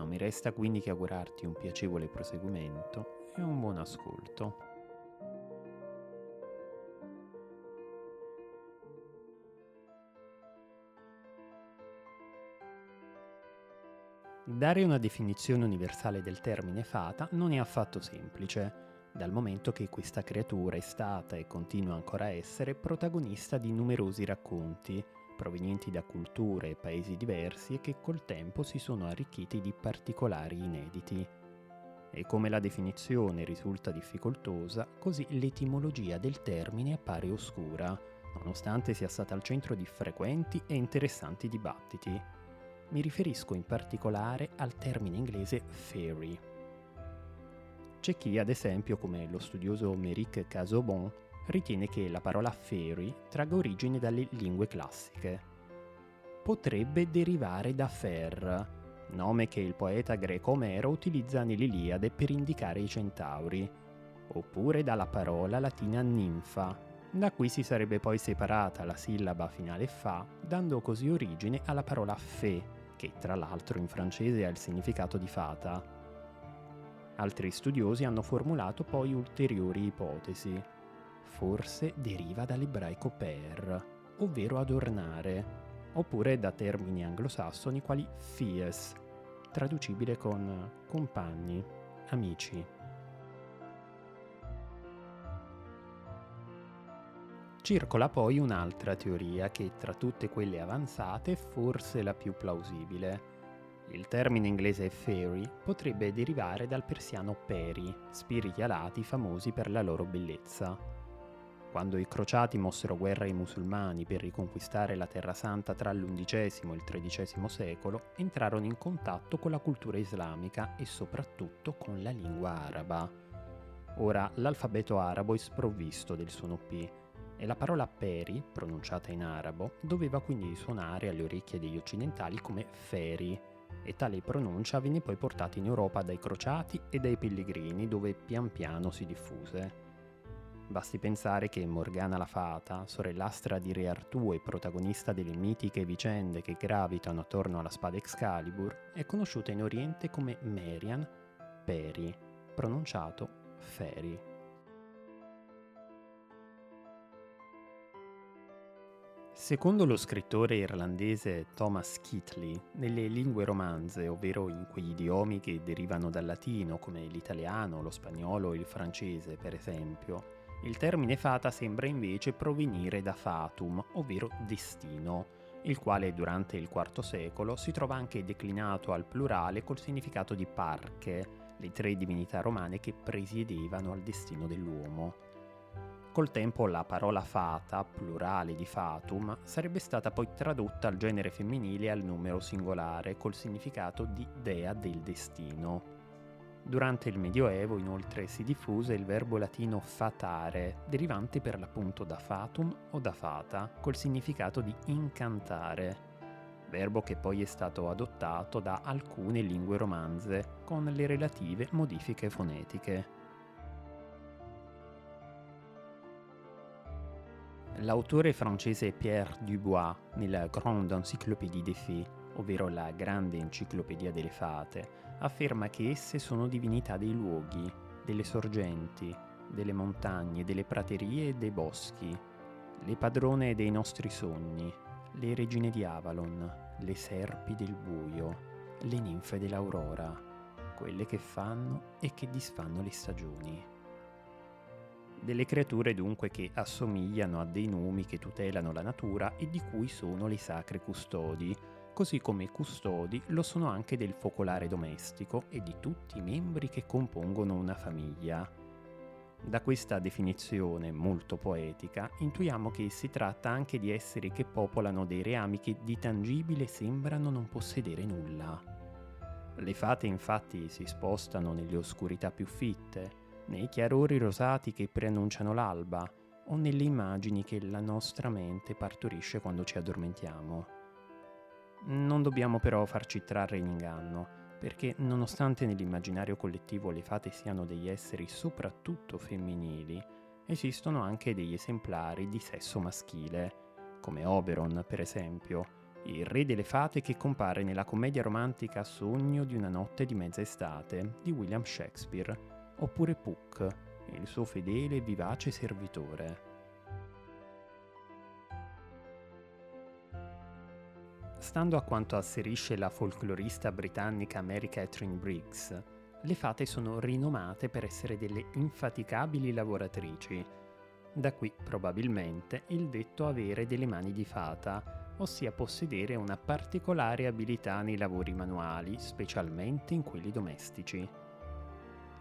non mi resta quindi che augurarti un piacevole proseguimento e un buon ascolto. Dare una definizione universale del termine fata non è affatto semplice, dal momento che questa creatura è stata e continua ancora a essere protagonista di numerosi racconti, provenienti da culture e paesi diversi e che col tempo si sono arricchiti di particolari inediti. E come la definizione risulta difficoltosa, così l'etimologia del termine appare oscura, nonostante sia stata al centro di frequenti e interessanti dibattiti. Mi riferisco in particolare al termine inglese fairy. C'è chi, ad esempio, come lo studioso Méric Casaubon, ritiene che la parola fairy tragga origine dalle lingue classiche. Potrebbe derivare da Fer, nome che il poeta greco Omero utilizza nell'Iliade per indicare i centauri, oppure dalla parola latina ninfa, da cui si sarebbe poi separata la sillaba finale fa, dando così origine alla parola fe, che tra l'altro in francese ha il significato di fata. Altri studiosi hanno formulato poi ulteriori ipotesi forse deriva dall'ebraico per, ovvero adornare, oppure da termini anglosassoni quali fies, traducibile con compagni, amici. Circola poi un'altra teoria che tra tutte quelle avanzate è forse la più plausibile. Il termine inglese fairy potrebbe derivare dal persiano peri, spiriti alati famosi per la loro bellezza. Quando i crociati mossero guerra ai musulmani per riconquistare la Terra Santa tra l'undicesimo e il tredicesimo secolo, entrarono in contatto con la cultura islamica e soprattutto con la lingua araba. Ora, l'alfabeto arabo è sprovvisto del suono P e la parola peri, pronunciata in arabo, doveva quindi suonare alle orecchie degli occidentali come feri, e tale pronuncia venne poi portata in Europa dai crociati e dai pellegrini dove pian piano si diffuse. Basti pensare che Morgana la Fata, sorellastra di Re Artù e protagonista delle mitiche vicende che gravitano attorno alla spada Excalibur, è conosciuta in Oriente come Merian Peri, pronunciato Feri. Secondo lo scrittore irlandese Thomas Kitley, nelle lingue romanze, ovvero in quegli idiomi che derivano dal latino come l'italiano, lo spagnolo e il francese, per esempio, il termine fata sembra invece provenire da fatum, ovvero destino, il quale durante il IV secolo si trova anche declinato al plurale col significato di parche, le tre divinità romane che presiedevano al destino dell'uomo. Col tempo la parola fata, plurale di fatum, sarebbe stata poi tradotta al genere femminile al numero singolare col significato di dea del destino. Durante il Medioevo inoltre si diffuse il verbo latino fatare, derivante per l'appunto da fatum o da fata, col significato di incantare, verbo che poi è stato adottato da alcune lingue romanze, con le relative modifiche fonetiche. L'autore francese Pierre Dubois, nella Grande Encyclopédie des Fées, ovvero la Grande Enciclopedia delle Fate, afferma che esse sono divinità dei luoghi, delle sorgenti, delle montagne, delle praterie e dei boschi, le padrone dei nostri sogni, le regine di Avalon, le serpi del buio, le ninfe dell'aurora, quelle che fanno e che disfanno le stagioni. Delle creature dunque che assomigliano a dei numi che tutelano la natura e di cui sono le sacre custodi, così come custodi lo sono anche del focolare domestico e di tutti i membri che compongono una famiglia. Da questa definizione molto poetica intuiamo che si tratta anche di esseri che popolano dei reami che di tangibile sembrano non possedere nulla. Le fate infatti si spostano nelle oscurità più fitte, nei chiarori rosati che preannunciano l'alba o nelle immagini che la nostra mente partorisce quando ci addormentiamo. Non dobbiamo però farci trarre in inganno, perché nonostante nell'immaginario collettivo le fate siano degli esseri soprattutto femminili, esistono anche degli esemplari di sesso maschile, come Oberon per esempio, il re delle fate che compare nella commedia romantica Sogno di una notte di mezza estate di William Shakespeare, oppure Puck, il suo fedele e vivace servitore. Stando a quanto asserisce la folclorista britannica Mary Catherine Briggs, le fate sono rinomate per essere delle infaticabili lavoratrici. Da qui probabilmente il detto avere delle mani di fata, ossia possedere una particolare abilità nei lavori manuali, specialmente in quelli domestici.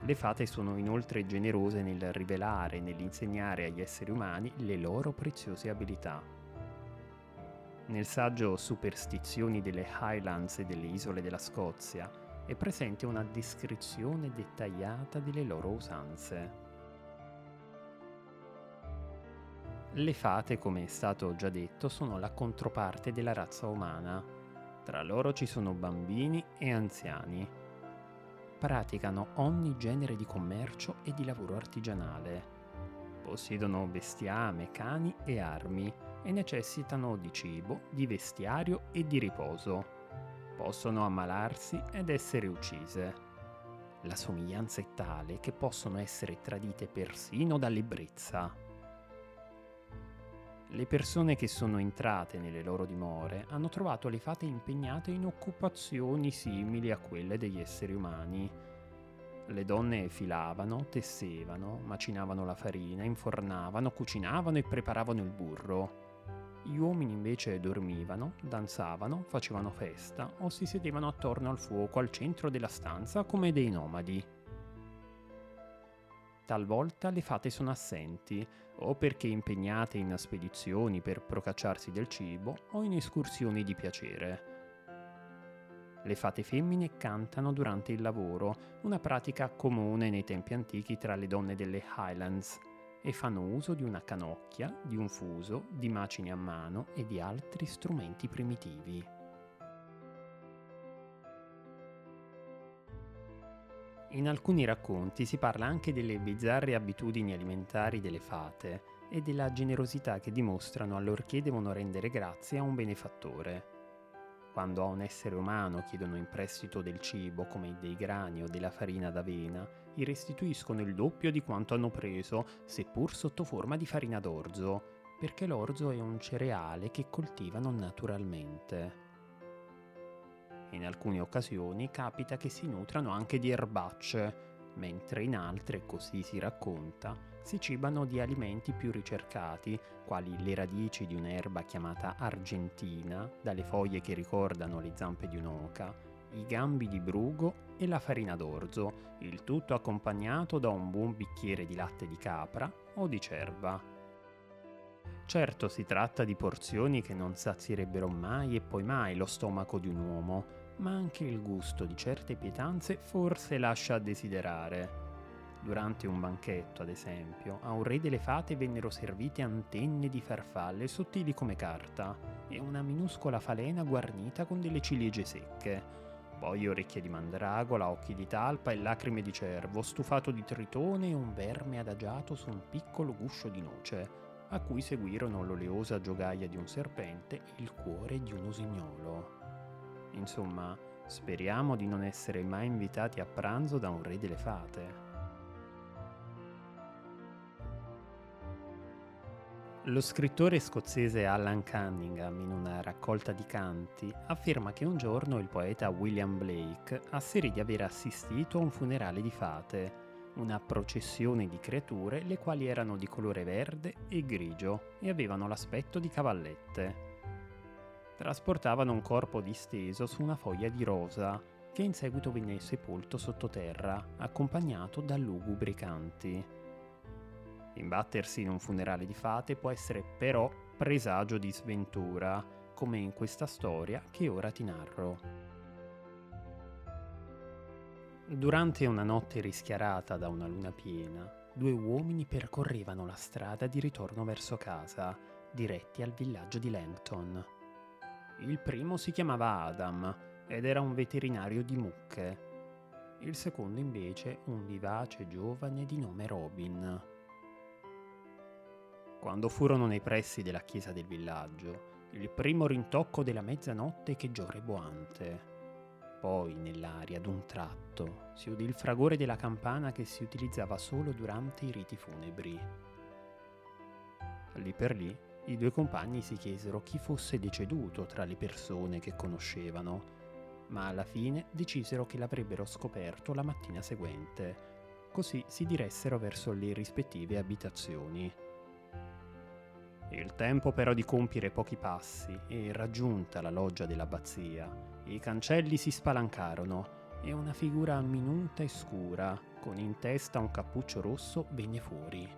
Le fate sono inoltre generose nel rivelare e nell'insegnare agli esseri umani le loro preziose abilità. Nel saggio Superstizioni delle Highlands e delle isole della Scozia è presente una descrizione dettagliata delle loro usanze. Le fate, come è stato già detto, sono la controparte della razza umana. Tra loro ci sono bambini e anziani. Praticano ogni genere di commercio e di lavoro artigianale. Possiedono bestiame, cani e armi e necessitano di cibo, di vestiario e di riposo. Possono ammalarsi ed essere uccise. La somiglianza è tale che possono essere tradite persino dall'ebbrezza. Le persone che sono entrate nelle loro dimore hanno trovato le fate impegnate in occupazioni simili a quelle degli esseri umani. Le donne filavano, tessevano, macinavano la farina, infornavano, cucinavano e preparavano il burro. Gli uomini invece dormivano, danzavano, facevano festa o si sedevano attorno al fuoco al centro della stanza come dei nomadi. Talvolta le fate sono assenti, o perché impegnate in spedizioni per procacciarsi del cibo o in escursioni di piacere. Le fate femmine cantano durante il lavoro, una pratica comune nei tempi antichi tra le donne delle Highlands, e fanno uso di una canocchia, di un fuso, di macine a mano e di altri strumenti primitivi. In alcuni racconti si parla anche delle bizzarre abitudini alimentari delle fate e della generosità che dimostrano allorché devono rendere grazie a un benefattore. Quando a un essere umano chiedono in prestito del cibo come dei grani o della farina d'avena, gli restituiscono il doppio di quanto hanno preso, seppur sotto forma di farina d'orzo, perché l'orzo è un cereale che coltivano naturalmente. In alcune occasioni capita che si nutrano anche di erbacce, mentre in altre, così si racconta, si cibano di alimenti più ricercati, quali le radici di un'erba chiamata argentina, dalle foglie che ricordano le zampe di un'oca, i gambi di brugo e la farina d'orzo, il tutto accompagnato da un buon bicchiere di latte di capra o di cerva. Certo si tratta di porzioni che non sazierebbero mai e poi mai lo stomaco di un uomo, ma anche il gusto di certe pietanze forse lascia a desiderare. Durante un banchetto, ad esempio, a un re delle fate vennero servite antenne di farfalle sottili come carta e una minuscola falena guarnita con delle ciliegie secche. Poi orecchie di mandragola, occhi di talpa e lacrime di cervo, stufato di tritone e un verme adagiato su un piccolo guscio di noce, a cui seguirono l'oleosa giogaia di un serpente e il cuore di un usignolo. Insomma, speriamo di non essere mai invitati a pranzo da un re delle fate. Lo scrittore scozzese Alan Cunningham, in una raccolta di canti, afferma che un giorno il poeta William Blake asserì di aver assistito a un funerale di fate, una processione di creature le quali erano di colore verde e grigio e avevano l'aspetto di cavallette trasportavano un corpo disteso su una foglia di rosa, che in seguito venne sepolto sottoterra, accompagnato da lugubri canti. Imbattersi in un funerale di fate può essere però presagio di sventura, come in questa storia che ora ti narro. Durante una notte rischiarata da una luna piena, due uomini percorrevano la strada di ritorno verso casa, diretti al villaggio di Langton. Il primo si chiamava Adam ed era un veterinario di mucche. Il secondo invece un vivace giovane di nome Robin. Quando furono nei pressi della chiesa del villaggio, il primo rintocco della mezzanotte cheggiò reboante. Poi, nell'aria, d'un tratto, si udì il fragore della campana che si utilizzava solo durante i riti funebri. Lì per lì, i due compagni si chiesero chi fosse deceduto tra le persone che conoscevano, ma alla fine decisero che l'avrebbero scoperto la mattina seguente. Così si diressero verso le rispettive abitazioni. Il tempo però di compiere pochi passi e raggiunta la loggia dell'abbazia, i cancelli si spalancarono e una figura minuta e scura, con in testa un cappuccio rosso, venne fuori.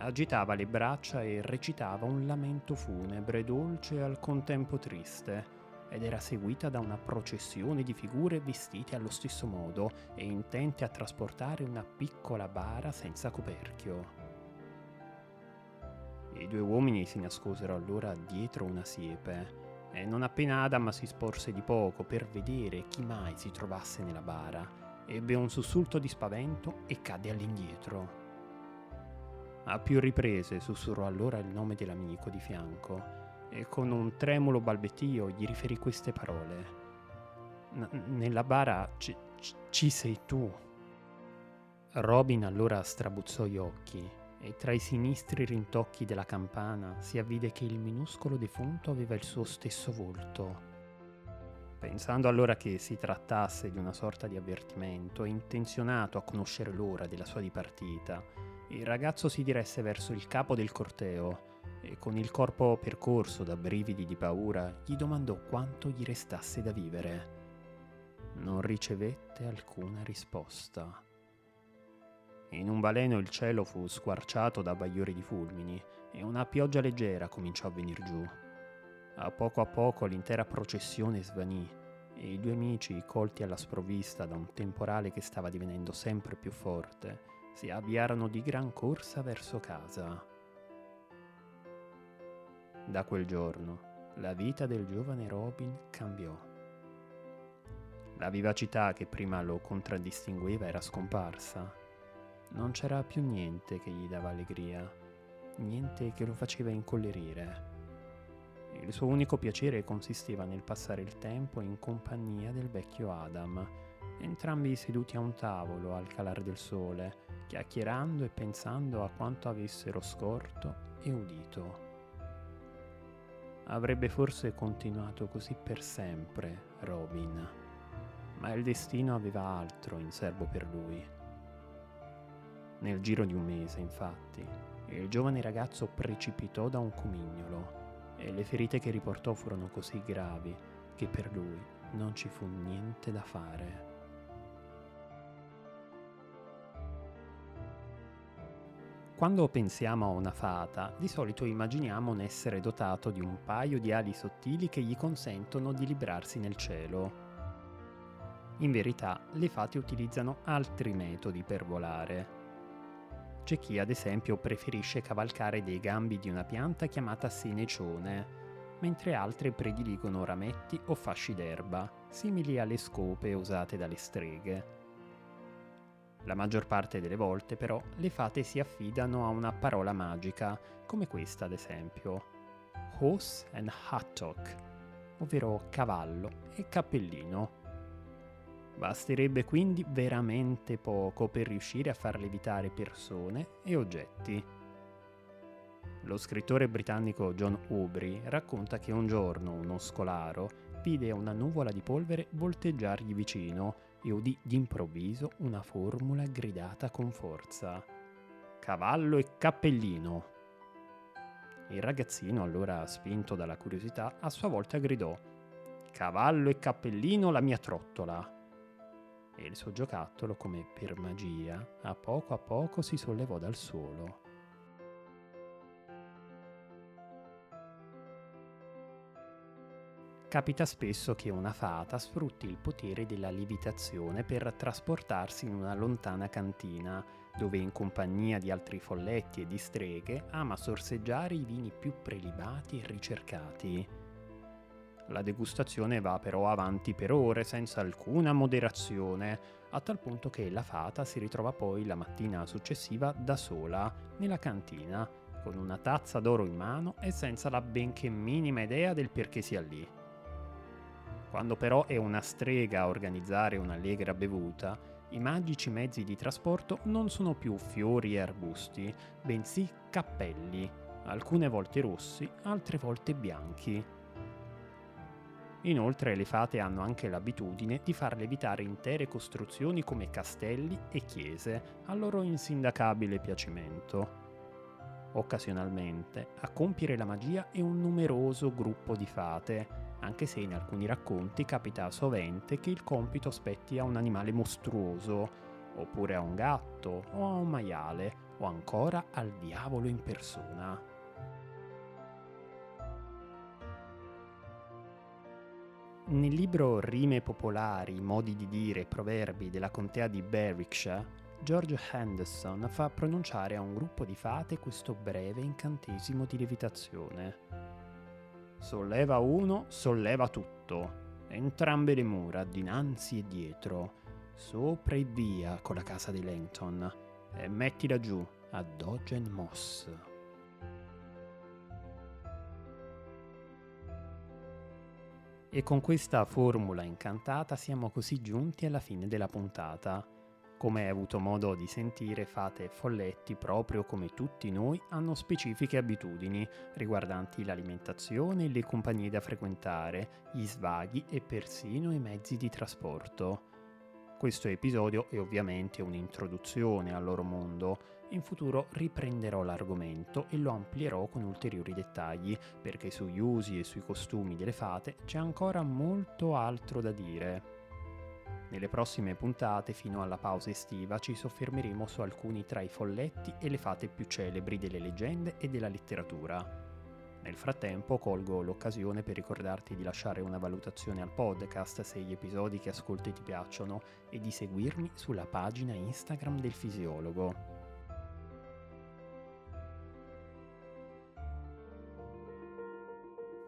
Agitava le braccia e recitava un lamento funebre, dolce e al contempo triste, ed era seguita da una processione di figure vestite allo stesso modo e intente a trasportare una piccola bara senza coperchio. I due uomini si nascosero allora dietro una siepe e non appena Adam si sporse di poco per vedere chi mai si trovasse nella bara, ebbe un sussulto di spavento e cadde all'indietro. A più riprese sussurrò allora il nome dell'amico di fianco e con un tremulo balbettio gli riferì queste parole. nella bara ci, ci sei tu. Robin allora strabuzzò gli occhi e tra i sinistri rintocchi della campana si avvide che il minuscolo defunto aveva il suo stesso volto. Pensando allora che si trattasse di una sorta di avvertimento intenzionato a conoscere l'ora della sua dipartita, il ragazzo si diresse verso il capo del corteo e con il corpo percorso da brividi di paura gli domandò quanto gli restasse da vivere. Non ricevette alcuna risposta. In un baleno il cielo fu squarciato da bagliori di fulmini e una pioggia leggera cominciò a venir giù. A poco a poco l'intera processione svanì e i due amici, colti alla sprovvista da un temporale che stava divenendo sempre più forte, si avviarono di gran corsa verso casa. Da quel giorno la vita del giovane Robin cambiò. La vivacità che prima lo contraddistingueva era scomparsa non c'era più niente che gli dava allegria, niente che lo faceva incollerire. Il suo unico piacere consisteva nel passare il tempo in compagnia del vecchio Adam, entrambi seduti a un tavolo al calare del sole, chiacchierando e pensando a quanto avessero scorto e udito. Avrebbe forse continuato così per sempre Robin, ma il destino aveva altro in serbo per lui. Nel giro di un mese, infatti, il giovane ragazzo precipitò da un comignolo e le ferite che riportò furono così gravi che per lui non ci fu niente da fare. Quando pensiamo a una fata, di solito immaginiamo un essere dotato di un paio di ali sottili che gli consentono di librarsi nel cielo. In verità, le fate utilizzano altri metodi per volare. C'è chi ad esempio preferisce cavalcare dei gambi di una pianta chiamata senecione, mentre altre prediligono rametti o fasci d'erba, simili alle scope usate dalle streghe. La maggior parte delle volte però le fate si affidano a una parola magica, come questa ad esempio, Horse and Hattock, ovvero cavallo e cappellino. Basterebbe quindi veramente poco per riuscire a far levitare persone e oggetti. Lo scrittore britannico John Aubrey racconta che un giorno uno scolaro vide una nuvola di polvere volteggiargli vicino e udì d'improvviso una formula gridata con forza. Cavallo e cappellino. Il ragazzino, allora spinto dalla curiosità, a sua volta gridò Cavallo e cappellino la mia trottola e il suo giocattolo, come per magia, a poco a poco si sollevò dal suolo. Capita spesso che una fata sfrutti il potere della lievitazione per trasportarsi in una lontana cantina, dove in compagnia di altri folletti e di streghe ama sorseggiare i vini più prelibati e ricercati. La degustazione va però avanti per ore senza alcuna moderazione, a tal punto che la fata si ritrova poi la mattina successiva da sola nella cantina, con una tazza d'oro in mano e senza la benché minima idea del perché sia lì. Quando però è una strega a organizzare un'allegra bevuta, i magici mezzi di trasporto non sono più fiori e arbusti, bensì cappelli, alcune volte rossi, altre volte bianchi Inoltre le fate hanno anche l'abitudine di far levitare intere costruzioni come castelli e chiese a loro insindacabile piacimento. Occasionalmente a compiere la magia è un numeroso gruppo di fate, anche se in alcuni racconti capita sovente che il compito spetti a un animale mostruoso, oppure a un gatto o a un maiale, o ancora al diavolo in persona. Nel libro Rime popolari, modi di dire e proverbi della contea di Berwickshire, George Henderson fa pronunciare a un gruppo di fate questo breve incantesimo di levitazione. Solleva uno, solleva tutto, entrambe le mura, dinanzi e dietro, sopra e via con la casa di Lenton, e mettila giù a Dogen Moss. E con questa formula incantata siamo così giunti alla fine della puntata. Come hai avuto modo di sentire, Fate Folletti, proprio come tutti noi, hanno specifiche abitudini riguardanti l'alimentazione le compagnie da frequentare, gli svaghi e persino i mezzi di trasporto. Questo episodio è ovviamente un'introduzione al loro mondo, in futuro riprenderò l'argomento e lo amplierò con ulteriori dettagli, perché sugli usi e sui costumi delle fate c'è ancora molto altro da dire. Nelle prossime puntate, fino alla pausa estiva, ci soffermeremo su alcuni tra i folletti e le fate più celebri delle leggende e della letteratura. Nel frattempo colgo l'occasione per ricordarti di lasciare una valutazione al podcast se gli episodi che ascolti ti piacciono e di seguirmi sulla pagina Instagram del fisiologo.